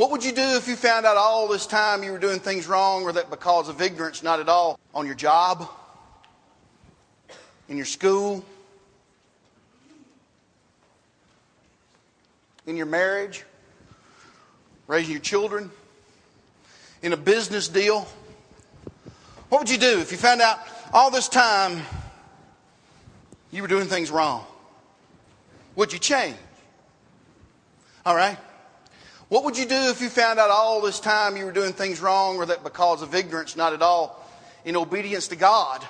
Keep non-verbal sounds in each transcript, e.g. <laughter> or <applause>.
What would you do if you found out all this time you were doing things wrong or that because of ignorance, not at all, on your job, in your school, in your marriage, raising your children, in a business deal? What would you do if you found out all this time you were doing things wrong? Would you change? All right? What would you do if you found out all this time you were doing things wrong or that because of ignorance, not at all in obedience to God?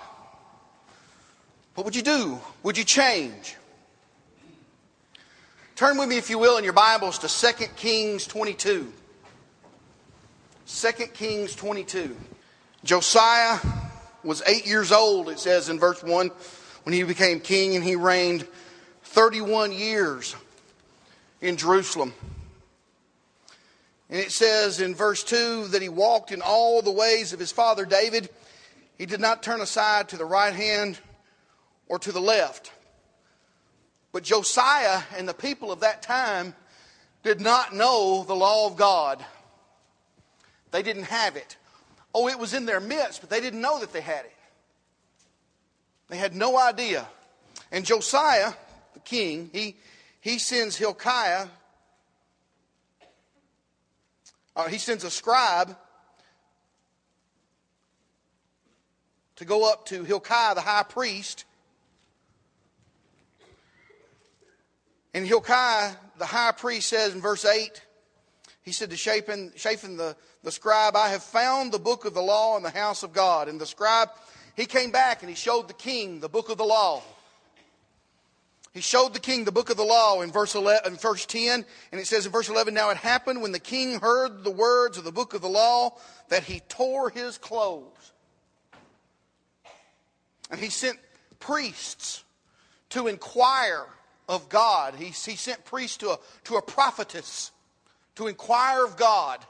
What would you do? Would you change? Turn with me, if you will, in your Bibles to 2 Kings 22. 2 Kings 22. Josiah was eight years old, it says in verse 1, when he became king, and he reigned 31 years in Jerusalem. And it says in verse 2 that he walked in all the ways of his father David. He did not turn aside to the right hand or to the left. But Josiah and the people of that time did not know the law of God. They didn't have it. Oh, it was in their midst, but they didn't know that they had it. They had no idea. And Josiah, the king, he, he sends Hilkiah uh, he sends a scribe to go up to Hilkiah, the high priest. And Hilkiah, the high priest, says in verse 8, he said to Shaphan, Shaphan the, the scribe, I have found the book of the law in the house of God. And the scribe, he came back and he showed the king the book of the law. He showed the king the book of the law in verse, 11, in verse 10, and it says in verse 11, Now it happened when the king heard the words of the book of the law that he tore his clothes. And he sent priests to inquire of God. He, he sent priests to a, to a prophetess to inquire of God.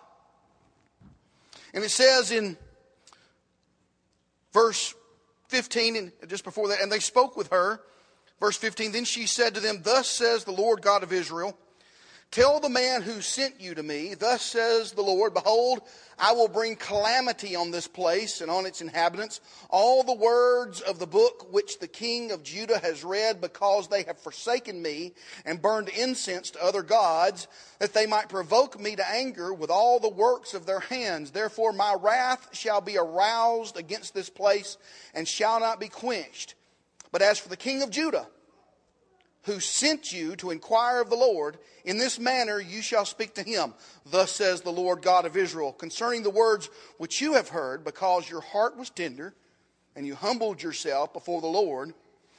And it says in verse 15, and just before that, and they spoke with her Verse 15 Then she said to them, Thus says the Lord God of Israel, Tell the man who sent you to me, Thus says the Lord, Behold, I will bring calamity on this place and on its inhabitants. All the words of the book which the king of Judah has read, because they have forsaken me and burned incense to other gods, that they might provoke me to anger with all the works of their hands. Therefore, my wrath shall be aroused against this place and shall not be quenched. But as for the king of Judah, who sent you to inquire of the Lord, in this manner you shall speak to him. Thus says the Lord God of Israel, concerning the words which you have heard, because your heart was tender, and you humbled yourself before the Lord,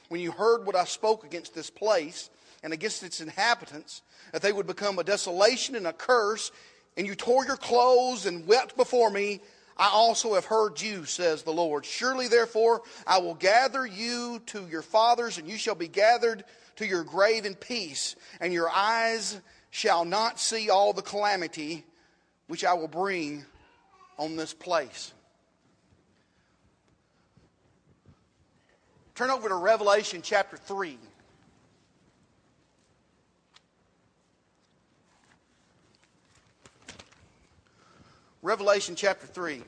when you heard what I spoke against this place and against its inhabitants, that they would become a desolation and a curse, and you tore your clothes and wept before me, I also have heard you, says the Lord. Surely, therefore, I will gather you to your fathers, and you shall be gathered to your grave in peace, and your eyes shall not see all the calamity which I will bring on this place. Turn over to Revelation chapter 3. Revelation chapter 3.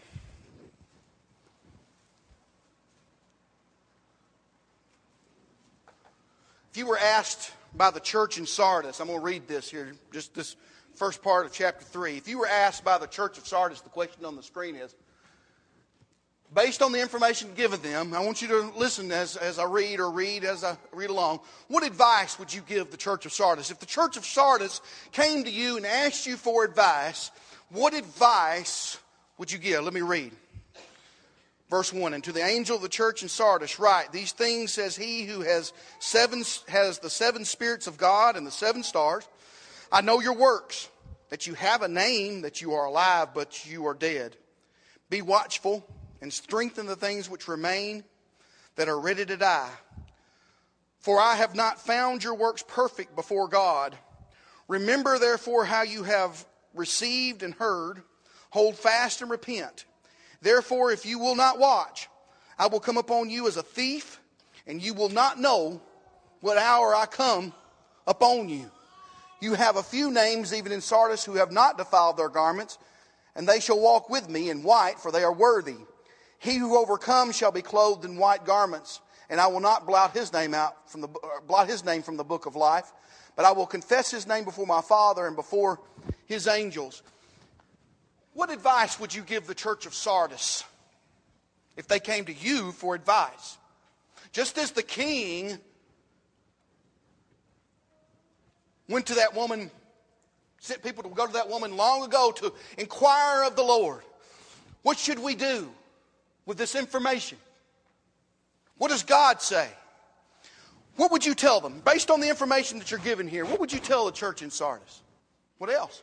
If you were asked by the church in Sardis, I'm going to read this here, just this first part of chapter 3. If you were asked by the church of Sardis, the question on the screen is based on the information given them, I want you to listen as, as I read or read as I read along. What advice would you give the church of Sardis? If the church of Sardis came to you and asked you for advice, what advice would you give? Let me read. Verse 1 And to the angel of the church in Sardis, write, These things says he who has, seven, has the seven spirits of God and the seven stars. I know your works, that you have a name, that you are alive, but you are dead. Be watchful and strengthen the things which remain that are ready to die. For I have not found your works perfect before God. Remember, therefore, how you have received and heard, hold fast and repent. Therefore, if you will not watch, I will come upon you as a thief, and you will not know what hour I come upon you. You have a few names even in Sardis who have not defiled their garments, and they shall walk with me in white, for they are worthy. He who overcomes shall be clothed in white garments, and I will not blot his name out from the uh, blot his name from the book of life, but I will confess his name before my Father and before his angels. What advice would you give the church of Sardis if they came to you for advice? Just as the king went to that woman, sent people to go to that woman long ago to inquire of the Lord. What should we do with this information? What does God say? What would you tell them? Based on the information that you're given here, what would you tell the church in Sardis? What else?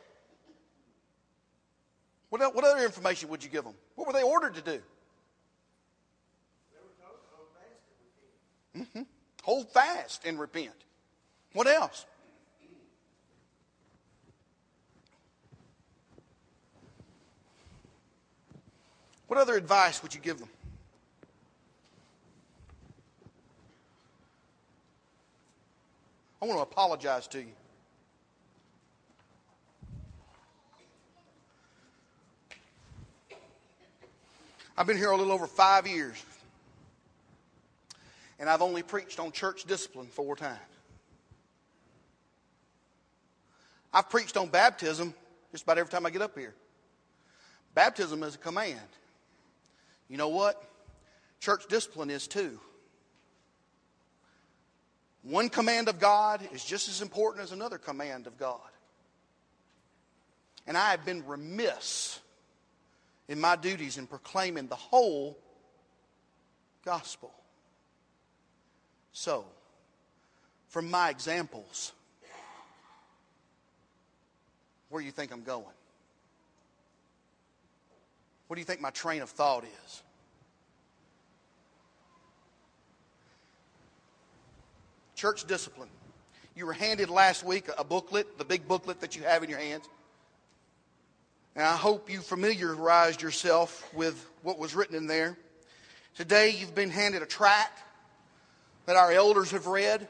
What, what other information would you give them? What were they ordered to do? Mm-hmm. Hold fast and repent. What else? What other advice would you give them? I want to apologize to you. I've been here a little over five years, and I've only preached on church discipline four times. I've preached on baptism just about every time I get up here. Baptism is a command. You know what? Church discipline is too. One command of God is just as important as another command of God. And I have been remiss in my duties in proclaiming the whole gospel. So, from my examples, where do you think I'm going? What do you think my train of thought is? Church discipline. You were handed last week a booklet, the big booklet that you have in your hands. And I hope you familiarized yourself with what was written in there. Today you've been handed a tract that our elders have read.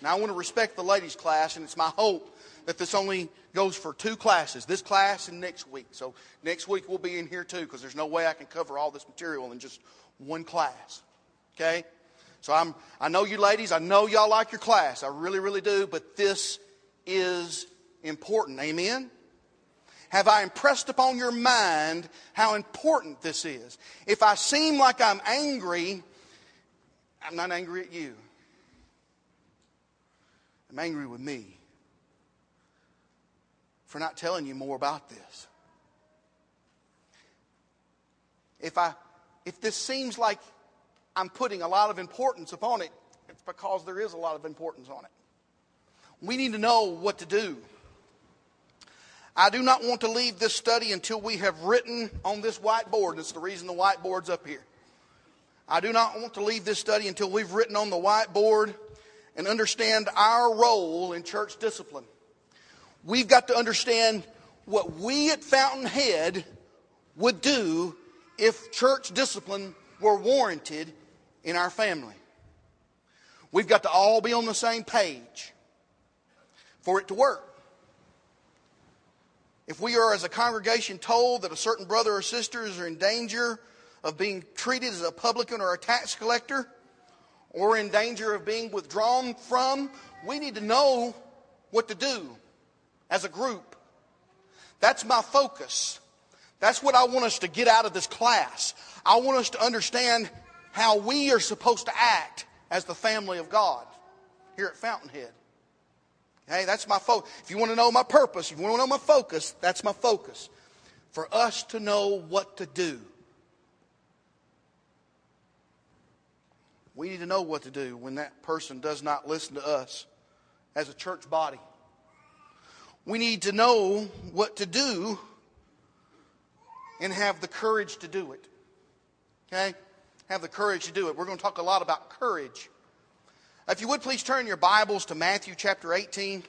Now I want to respect the ladies' class, and it's my hope that this only goes for two classes this class and next week. So next week we'll be in here too because there's no way I can cover all this material in just one class. Okay? So I'm, I know you ladies, I know y'all like your class. I really, really do, but this is important. Amen? Have I impressed upon your mind how important this is? If I seem like I'm angry, I'm not angry at you. I'm angry with me for not telling you more about this. If, I, if this seems like I'm putting a lot of importance upon it, it's because there is a lot of importance on it. We need to know what to do. I do not want to leave this study until we have written on this whiteboard. That's the reason the whiteboard's up here. I do not want to leave this study until we've written on the whiteboard and understand our role in church discipline we've got to understand what we at Fountainhead would do if church discipline were warranted in our family. We've got to all be on the same page for it to work. If we are, as a congregation, told that a certain brother or sister is in danger of being treated as a publican or a tax collector, or in danger of being withdrawn from, we need to know what to do as a group. That's my focus. That's what I want us to get out of this class. I want us to understand how we are supposed to act as the family of God here at Fountainhead. Okay, that's my focus. If you want to know my purpose, if you want to know my focus, that's my focus. For us to know what to do. We need to know what to do when that person does not listen to us as a church body. We need to know what to do and have the courage to do it. Okay? Have the courage to do it. We're going to talk a lot about courage. If you would please turn your Bibles to Matthew chapter 18.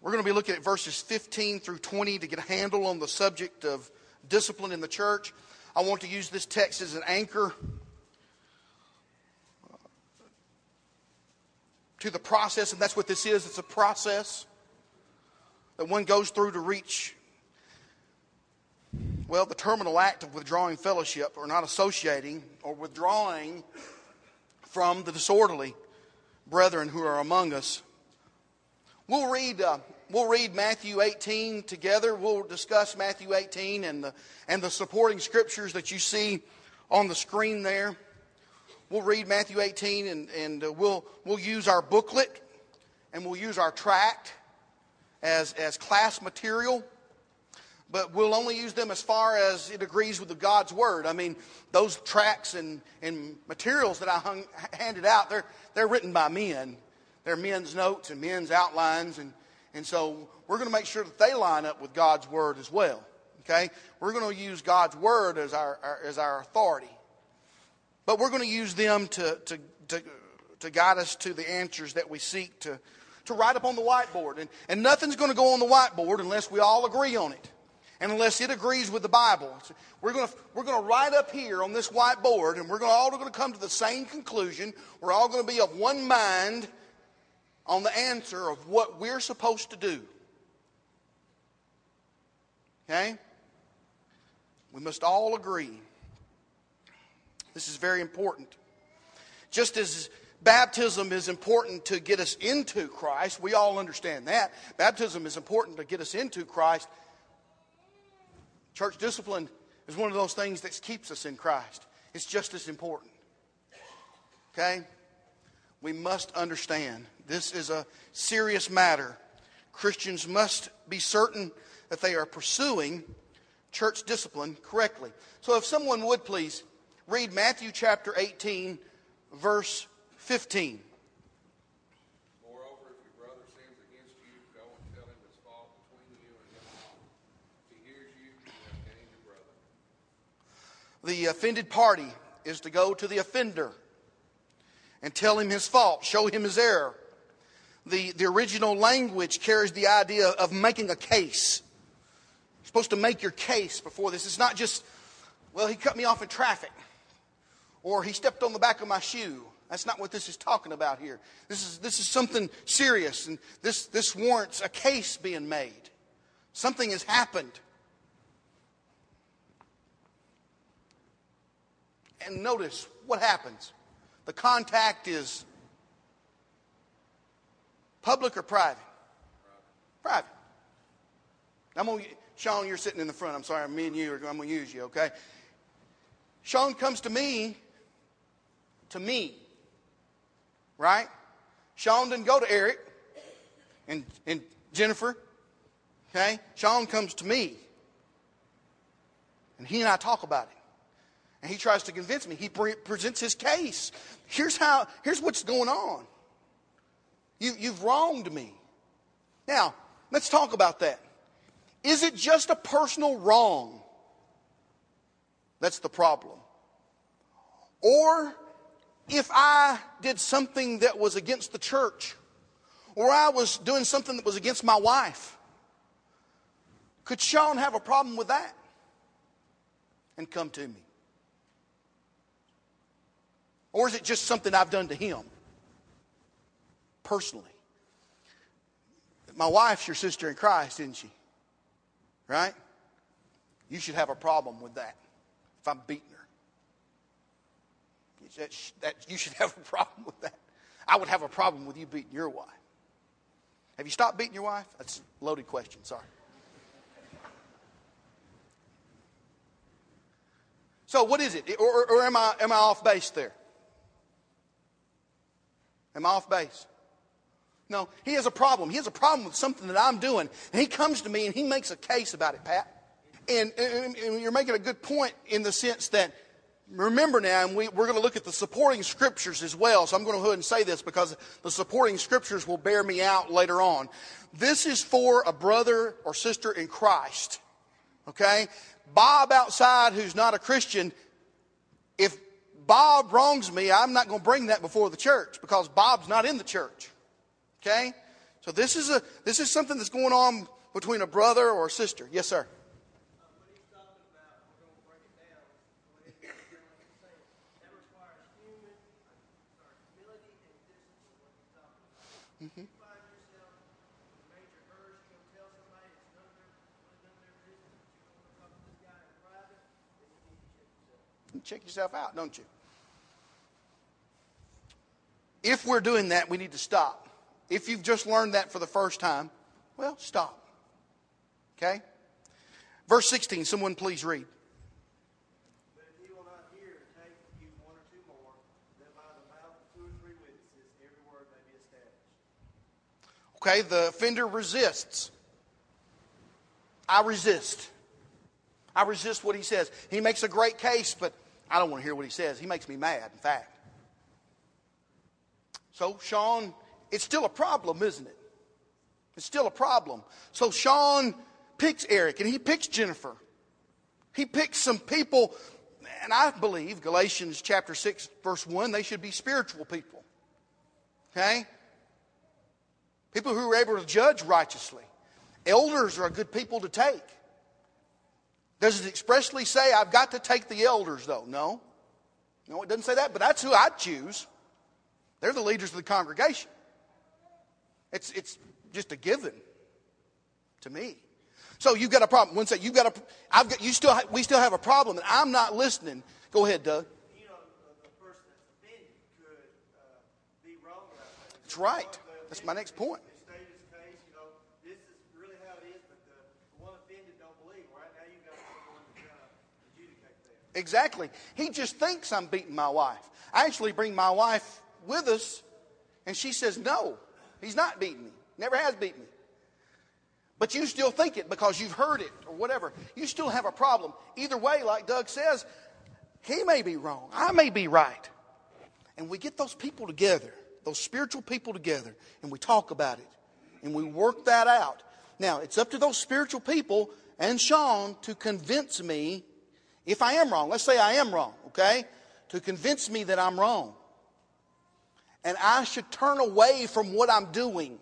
We're going to be looking at verses 15 through 20 to get a handle on the subject of discipline in the church. I want to use this text as an anchor to the process, and that's what this is it's a process that one goes through to reach, well, the terminal act of withdrawing fellowship or not associating or withdrawing from the disorderly brethren who are among us. We'll read, uh, we'll read Matthew 18 together. We'll discuss Matthew 18 and the, and the supporting scriptures that you see on the screen there. We'll read Matthew 18 and, and uh, we'll, we'll use our booklet and we'll use our tract as, as class material but we'll only use them as far as it agrees with God's word. I mean, those tracts and, and materials that I hung, handed out, they're, they're written by men. They're men's notes and men's outlines. And, and so we're going to make sure that they line up with God's word as well. Okay? We're going to use God's word as our, our as our authority. But we're going to use them to, to, to, to guide us to the answers that we seek to, to write up on the whiteboard. And, and nothing's going to go on the whiteboard unless we all agree on it unless it agrees with the Bible. We're going we're to write up here on this whiteboard, and we're to, all going to come to the same conclusion. We're all going to be of one mind on the answer of what we're supposed to do. Okay? We must all agree. This is very important. Just as baptism is important to get us into Christ, we all understand that. Baptism is important to get us into Christ. Church discipline is one of those things that keeps us in Christ. It's just as important. Okay? We must understand this is a serious matter. Christians must be certain that they are pursuing church discipline correctly. So if someone would please read Matthew chapter 18, verse 15. The offended party is to go to the offender and tell him his fault, show him his error. The, the original language carries the idea of making a case. You're supposed to make your case before this. It's not just, well, he cut me off in traffic or he stepped on the back of my shoe. That's not what this is talking about here. This is, this is something serious, and this, this warrants a case being made. Something has happened. And notice what happens. The contact is public or private? Private. I'm to, Sean, you're sitting in the front. I'm sorry, me and you, are, I'm going to use you, okay? Sean comes to me, to me, right? Sean didn't go to Eric and, and Jennifer, okay? Sean comes to me, and he and I talk about it and he tries to convince me. He pre- presents his case. Here's how, here's what's going on. You, you've wronged me. Now, let's talk about that. Is it just a personal wrong? That's the problem. Or if I did something that was against the church, or I was doing something that was against my wife, could Sean have a problem with that? And come to me. Or is it just something I've done to him personally? My wife's your sister in Christ, isn't she? Right? You should have a problem with that if I'm beating her. That, that, you should <laughs> have a problem with that. I would have a problem with you beating your wife. Have you stopped beating your wife? That's a loaded question, sorry. So, what is it? Or, or am, I, am I off base there? Am I off base? No, he has a problem. He has a problem with something that I'm doing. And he comes to me and he makes a case about it, Pat. And, and, and you're making a good point in the sense that, remember now, and we, we're going to look at the supporting scriptures as well. So I'm going to go ahead and say this because the supporting scriptures will bear me out later on. This is for a brother or sister in Christ. Okay? Bob outside who's not a Christian, if Bob wrongs me, I'm not going to bring that before the church because Bob's not in the church. Okay? So this is a this is something that's going on between a brother or a sister. Yes, sir. Mm-hmm. Check yourself out, don't you? If we're doing that, we need to stop. If you've just learned that for the first time, well, stop. Okay? Verse 16, someone please read. But if he will not hear, take you one or two more, that by the mouth of two or three witnesses every word may be established. Okay, the offender resists. I resist. I resist what he says. He makes a great case, but I don't want to hear what he says. He makes me mad, in fact. So, Sean, it's still a problem, isn't it? It's still a problem. So, Sean picks Eric and he picks Jennifer. He picks some people, and I believe, Galatians chapter 6, verse 1, they should be spiritual people. Okay? People who are able to judge righteously. Elders are a good people to take. Does it expressly say, I've got to take the elders, though? No. No, it doesn't say that, but that's who I'd choose. They're the leaders of the congregation. It's, it's just a given to me. So you've got a problem. One second, you've got a, I've got, you still, we still have a problem, and I'm not listening. Go ahead, Doug. You know, the, the person that's could uh, be wrong. That's right. That's my next point. They state his case, you know, this is really how it is, but the, the one offended don't believe. Right now, you've got someone to kind of adjudicate that. Exactly. He just thinks I'm beating my wife. I actually bring my wife with us, and she says, No, he's not beating me. Never has beaten me. But you still think it because you've heard it or whatever. You still have a problem. Either way, like Doug says, he may be wrong. I may be right. And we get those people together, those spiritual people together, and we talk about it. And we work that out. Now, it's up to those spiritual people and Sean to convince me if I am wrong. Let's say I am wrong, okay? To convince me that I'm wrong. And I should turn away from what I'm doing.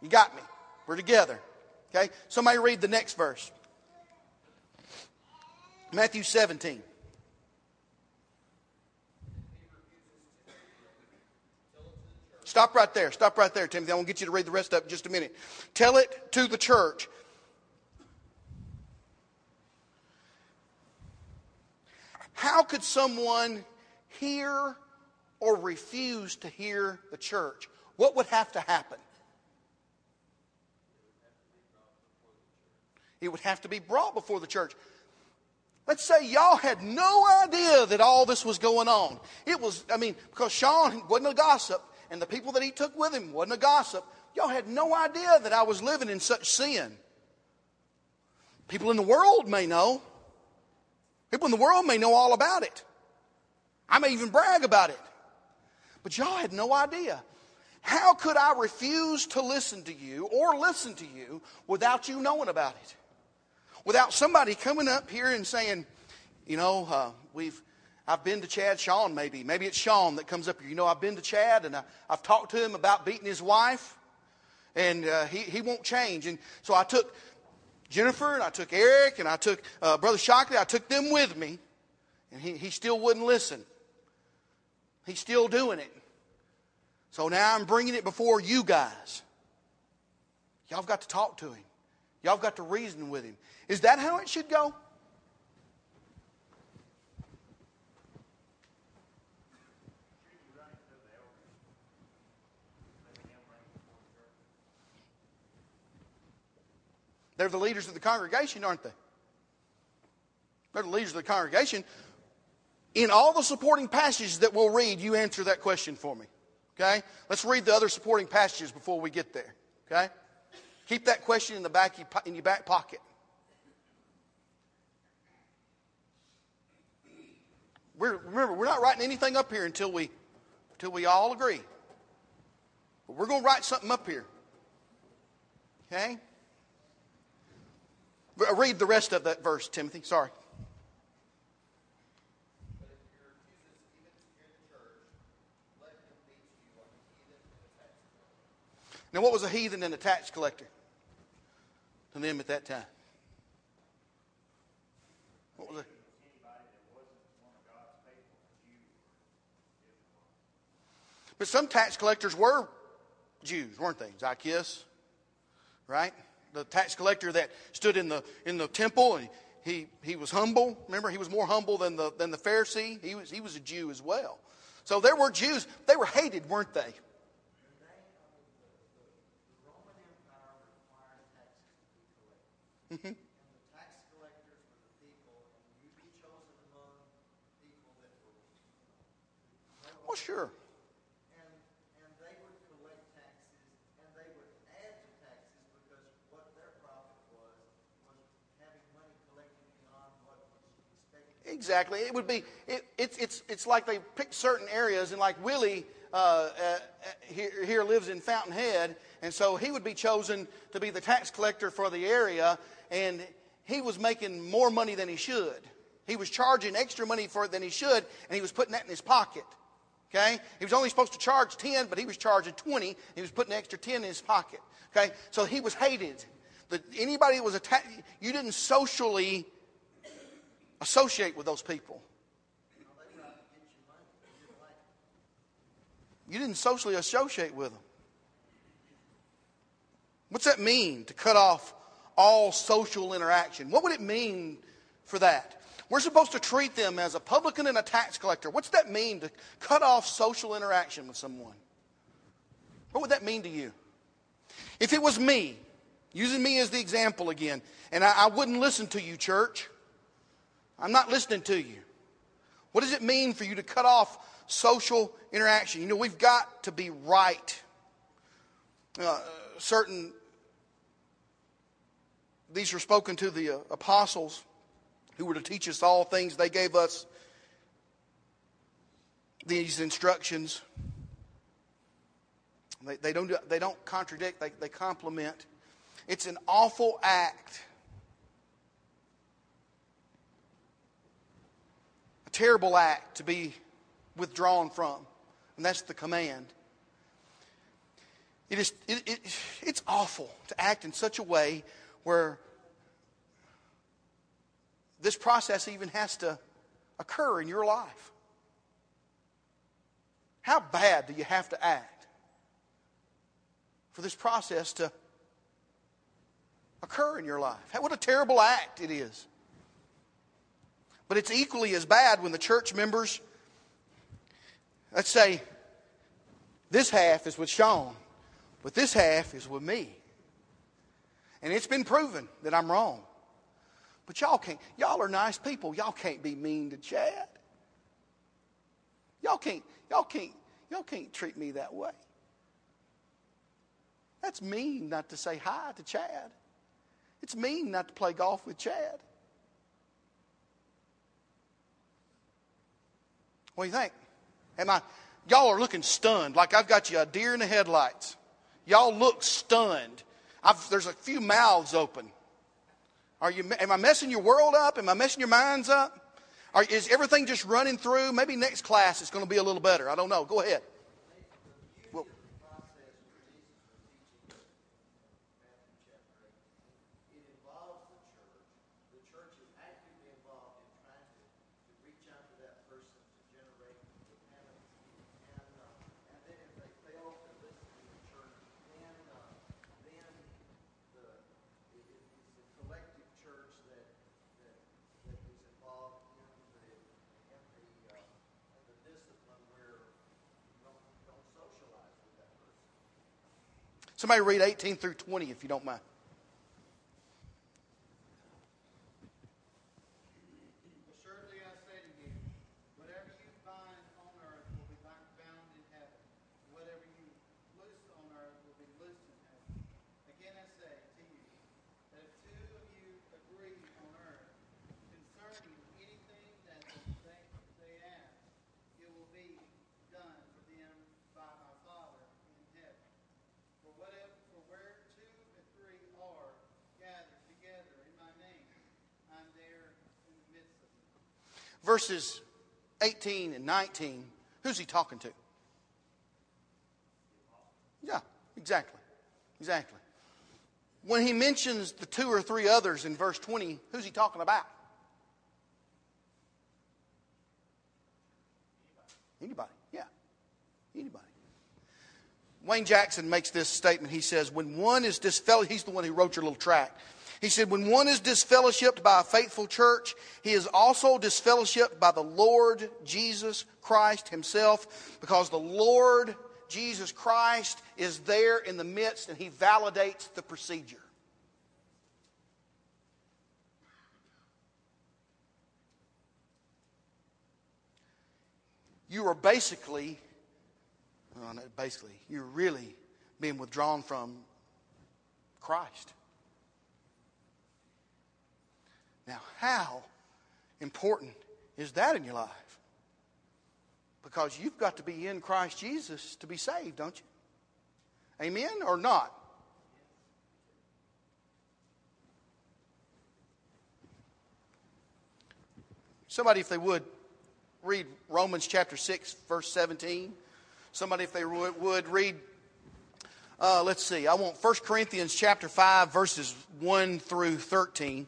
You got me? We're together. Okay? Somebody read the next verse. Matthew 17. Stop right there. Stop right there, Timothy. I want to get you to read the rest up in just a minute. Tell it to the church. How could someone hear or refuse to hear the church? What would have to happen? It would have to be brought before the church. Let's say y'all had no idea that all this was going on. It was, I mean, because Sean wasn't a gossip, and the people that he took with him wasn't a gossip. Y'all had no idea that I was living in such sin. People in the world may know. People in the world may know all about it. I may even brag about it. But y'all had no idea. How could I refuse to listen to you or listen to you without you knowing about it? Without somebody coming up here and saying, you know, uh, we've, I've been to Chad, Sean maybe. Maybe it's Sean that comes up here. You know, I've been to Chad and I, have talked to him about beating his wife and uh, he, he won't change. And so I took Jennifer and I took Eric and I took uh, Brother Shockley. I took them with me and he, he still wouldn't listen. He's still doing it. So now I'm bringing it before you guys. Y'all have got to talk to him. Y'all have got to reason with him. Is that how it should go? They're the leaders of the congregation, aren't they? They're the leaders of the congregation. In all the supporting passages that we'll read, you answer that question for me. Okay? Let's read the other supporting passages before we get there. Okay? Keep that question in the back in your back pocket. We're, remember, we're not writing anything up here until we, until we all agree. But we're going to write something up here. Okay? Read the rest of that verse, Timothy. Sorry. Now, what was a heathen and a tax collector to them at that time? What was it? But some tax collectors were Jews, weren't they? Zacchaeus, right? The tax collector that stood in the in the temple and he, he was humble. Remember, he was more humble than the than the Pharisee. He was he was a Jew as well. So there were Jews. They were hated, weren't they? Roman Empire required taxes to be collected. And the tax collectors were the people, and you'd be chosen among people that were. Well, sure. And, and they would collect taxes, and they would add to taxes because what their profit was, was having money collected beyond what was expected. Exactly. It would be. It, it's it's it's like they picked certain areas, and like Willie uh, uh, here, here lives in Fountainhead, and so he would be chosen to be the tax collector for the area, and he was making more money than he should. He was charging extra money for it than he should, and he was putting that in his pocket. Okay? He was only supposed to charge 10, but he was charging 20. He was putting an extra 10 in his pocket. Okay? So he was hated. The, anybody that was attacked, you didn't socially associate with those people. You didn't socially associate with them. What's that mean to cut off all social interaction? What would it mean for that? We're supposed to treat them as a publican and a tax collector. What's that mean to cut off social interaction with someone? What would that mean to you? If it was me, using me as the example again, and I, I wouldn't listen to you, church, I'm not listening to you. What does it mean for you to cut off social interaction? You know, we've got to be right. Uh, certain, these were spoken to the uh, apostles who were to teach us all things. They gave us these instructions. They, they, don't, they don't contradict, they, they complement. It's an awful act a terrible act to be withdrawn from, and that's the command. It is, it, it, it's awful to act in such a way where this process even has to occur in your life. How bad do you have to act for this process to occur in your life? What a terrible act it is. But it's equally as bad when the church members, let's say, this half is with Sean, but this half is with me. And it's been proven that I'm wrong. But y'all can't, y'all are nice people. Y'all can't be mean to Chad. Y'all can't, y'all can't, y'all can't treat me that way. That's mean not to say hi to Chad. It's mean not to play golf with Chad. What do you think? Am I? Y'all are looking stunned, like I've got you a deer in the headlights. Y'all look stunned. I've, there's a few mouths open. Are you? Am I messing your world up? Am I messing your minds up? Are, is everything just running through? Maybe next class it's going to be a little better. I don't know. Go ahead. Well, It involves the church. The church is actively involved in trying to, to reach out to that person to generate repentance. And, uh, and then if they fail to listen to the church, then, uh, then the, it, it- it's the collective church that, that, that is involved in the, in the, uh, in the discipline where you don't, don't socialize with that person. Somebody read 18 through 20 if you don't mind. Well, surely I say to you, whatever you bind on earth will be bound in heaven. and Whatever you loose on earth will be loosed in heaven. Again I say to you, that if two of you agree on earth concerning anything that they, they ask, it will be done for them by my Father in heaven. For whatever, for where two or three are gathered together in my name, I'm there in the midst of them. Verses 18 and 19. Who's he talking to? Yeah, exactly. Exactly. When he mentions the two or three others in verse 20, who's he talking about? Anybody. Yeah. Anybody. Wayne Jackson makes this statement. He says, When one is disfellowshipped, he's the one who wrote your little tract. He said, When one is disfellowshipped by a faithful church, he is also disfellowshipped by the Lord Jesus Christ himself, because the Lord Jesus Christ is there in the midst and he validates the procedure. You are basically, well, basically, you're really being withdrawn from Christ. Now, how important is that in your life? Because you've got to be in Christ Jesus to be saved, don't you? Amen or not? Somebody, if they would, read Romans chapter 6, verse 17. Somebody, if they would, read, uh, let's see, I want 1 Corinthians chapter 5, verses 1 through 13.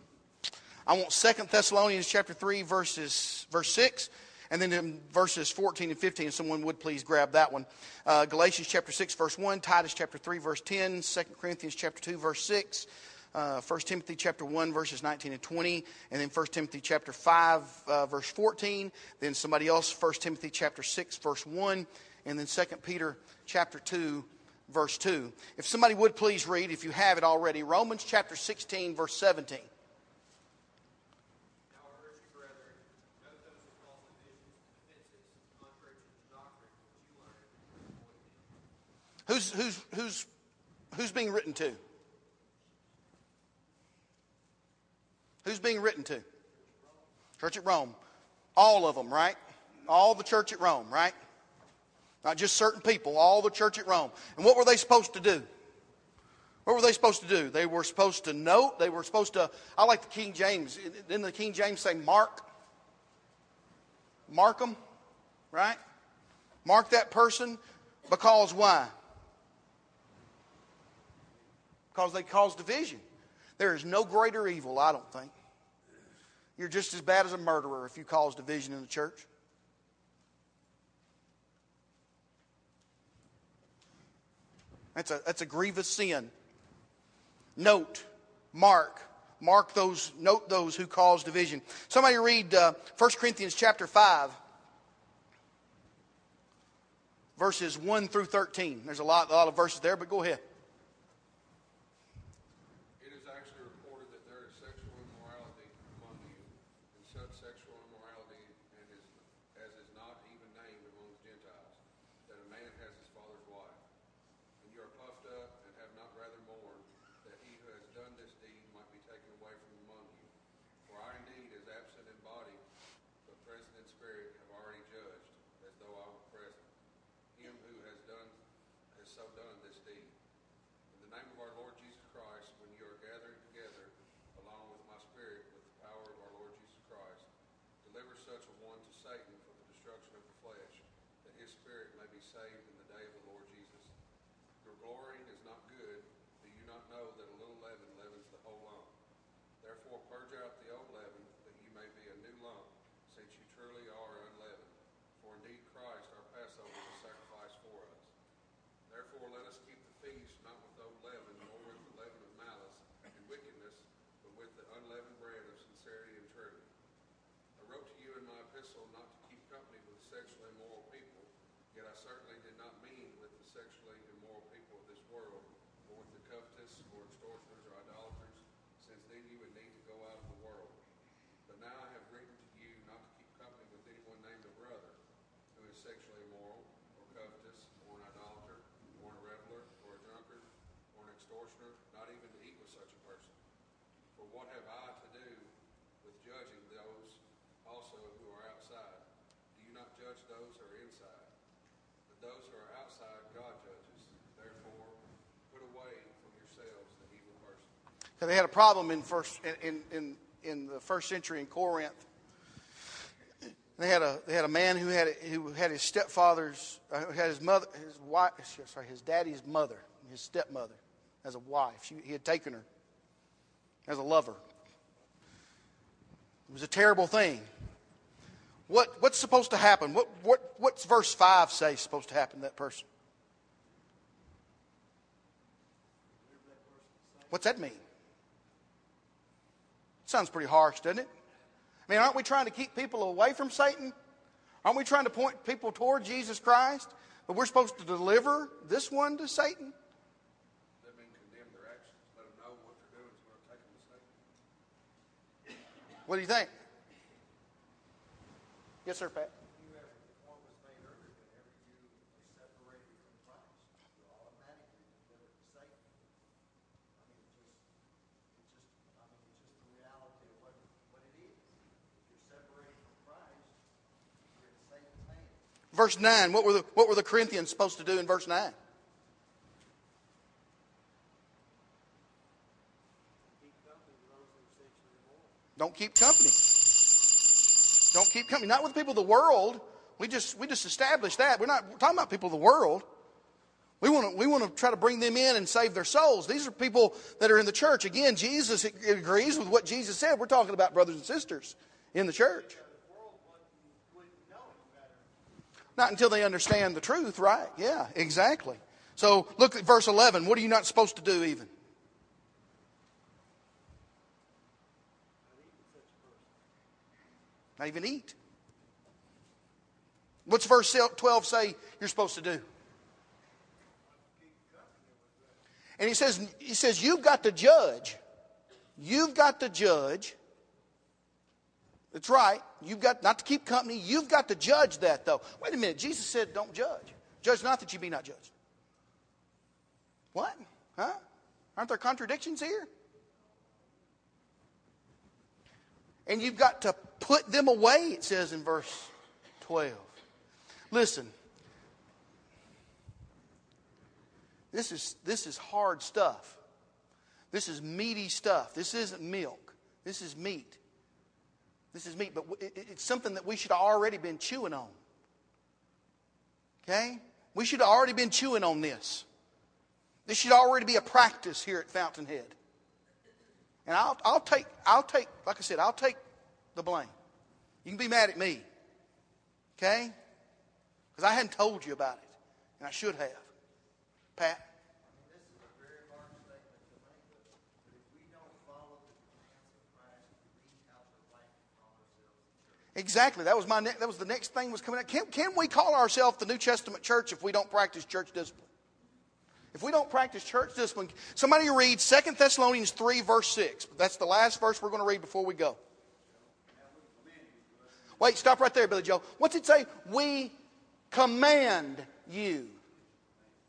I want 2 Thessalonians chapter 3, verses, verse 6. And then in verses 14 and 15, someone would please grab that one. Uh, Galatians chapter 6, verse 1, Titus chapter 3, verse 10, 2 Corinthians chapter 2, verse 6, uh, 1 Timothy chapter 1, verses 19 and 20, and then 1 Timothy chapter 5, uh, verse 14, then somebody else, 1 Timothy chapter 6, verse 1, and then 2 Peter chapter 2, verse 2. If somebody would please read, if you have it already, Romans chapter 16, verse 17. Now I urge you, brethren, note those who cause divisions and offenses, contrary to the doctrine which you learned, and avoid them. Who's, who's, who's, who's being written to? Who's being written to? Church at Rome. All of them, right? All the church at Rome, right? Not just certain people, all the church at Rome. And what were they supposed to do? What were they supposed to do? They were supposed to note, they were supposed to, I like the King James. Didn't the King James say mark? Mark them, right? Mark that person because why? Because they cause division. There is no greater evil, I don't think. You're just as bad as a murderer if you cause division in the church. That's a, that's a grievous sin. Note, mark, mark those, note those who cause division. Somebody read uh, 1 Corinthians chapter 5, verses 1 through 13. There's a lot, a lot of verses there, but go ahead. It is actually reported that there is sexual immorality among you, and such sexual immorality and is, as is not even named among the Gentiles, that a man has his father's wife. And you are puffed up and have not rather mourned that he who has done this deed might be taken away from among you. For I indeed, as absent in body, but present in spirit, have already judged, as though I were present, him who has done has so done this deed. In the name of our Lord Jesus Christ, when you are gathered together, along with my spirit, with the power of our Lord Jesus Christ, deliver such a one to Satan for the destruction of the flesh, that his spirit may be saved in the day of the Lord Jesus. Your glorying is not good. Do you not know that a little leaven leavens the whole lump? Therefore purge out the old leaven, that you may be a new lump, since you truly are unleavened. For indeed Christ, our Passover, was sacrificed for us. Therefore, let us keep the feast not with old leaven, nor with the leaven of malice and wickedness, but with the unleavened bread of sincerity and truth. I wrote to you in my epistle not to keep company with sexually immoral people, yet I certainly did not mean with the sexually immoral people of this world, or with the covetous, or extortioners, or idolaters, since then you would need to go out of the world. But now I have written to you not to keep company with anyone named a brother, who is sexually immoral, or covetous, or an idolater, or a reveler, or a drunkard, or an extortioner, not even to eat with such a person. For what have I to do with judging those also who are outside? Do you not judge those who are inside? But those who are outside, God judges. Therefore, put away from yourselves the evil person. They had a problem in first in, in, in in the first century in Corinth. They had a they had a man who had who had his stepfather's uh, had his mother his wife sorry his daddy's mother his stepmother as a wife. She, he had taken her as a lover. It was a terrible thing. What, what's supposed to happen? What, what, what's verse 5 say supposed to happen to that person? What's that mean? Sounds pretty harsh, doesn't it? I mean, aren't we trying to keep people away from Satan? Aren't we trying to point people toward Jesus Christ? But we're supposed to deliver this one to Satan? That mean condemn their actions, let them know what they're doing is going to take them to Satan. What do you think? Yes, sir, Pat. You have, the point was made earlier, whenever you are separated from Christ, you're automatically delivered to Satan. I mean, it's just, it's just, I mean, it's just the reality of what, what it is. If you're separated from Christ, you're in Satan's hands. Verse 9, what were, the, what were the Corinthians supposed to do in verse 9? Don't keep company. Don't keep company. Not with people of the world. We just, we just established that. We're not talking about people of the world. We want, to, we want to try to bring them in and save their souls. These are people that are in the church. Again, Jesus agrees with what Jesus said. We're talking about brothers and sisters in the church. Not until they understand the truth, right? Yeah, exactly. So look at verse 11. What are you not supposed to do, even? Not even eat. What's verse 12 say you're supposed to do? And he says, he says, you've got to judge. You've got to judge. That's right. You've got not to keep company. You've got to judge that, though. Wait a minute. Jesus said, don't judge. Judge not that you be not judged. What? Huh? Aren't there contradictions here? And you've got to put them away, it says in verse 12. Listen, this is, this is hard stuff. This is meaty stuff. This isn't milk. This is meat. This is meat, but it's something that we should have already been chewing on. Okay? We should have already been chewing on this. This should already be a practice here at Fountainhead. And I'll, I'll take, I'll take, like I said, I'll take the blame. You can be mad at me. Okay? Because I hadn't told you about it. And I should have. Pat? This is a very hard statement to make, but but if we don't follow the commands of Christ, we have the right to call ourselves the church. Exactly. That was my ne- that was the next thing was coming out. Can, can we call ourselves the New Testament church if we don't practice church discipline? If we don't practice church discipline, somebody read 2 Thessalonians 3, verse 6. That's the last verse we're going to read before we go. Wait, stop right there, Billy Joe. What's it say? We command you.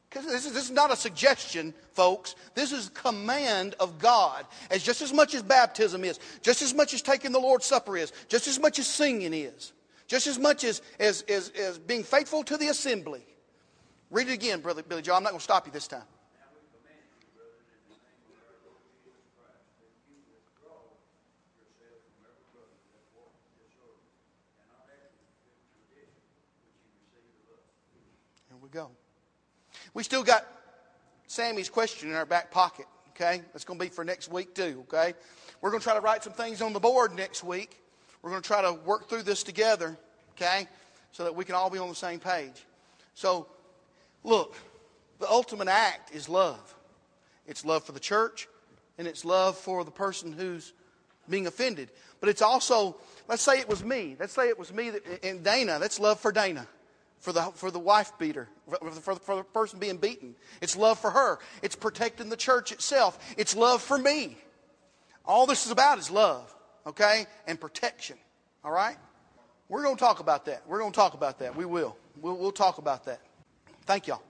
Because this is, this is not a suggestion, folks. This is command of God. As just as much as baptism is, just as much as taking the Lord's Supper is, just as much as singing is, just as much as, as, as, as being faithful to the assembly. Read it again, Brother Billy Joe. I'm not going to stop you this time. We go. We still got Sammy's question in our back pocket, okay? That's going to be for next week, too, okay? We're going to try to write some things on the board next week. We're going to try to work through this together, okay? So that we can all be on the same page. So, look, the ultimate act is love. It's love for the church, and it's love for the person who's being offended. But it's also, let's say it was me. Let's say it was me that, and Dana. That's love for Dana, for the, for the wife beater, for, for, for the person being beaten. It's love for her. It's protecting the church itself. It's love for me. All this is about is love, okay? And protection, all right? We're going to talk about that. We're going to talk about that. We will. We'll, we'll talk about that. Thank y'all.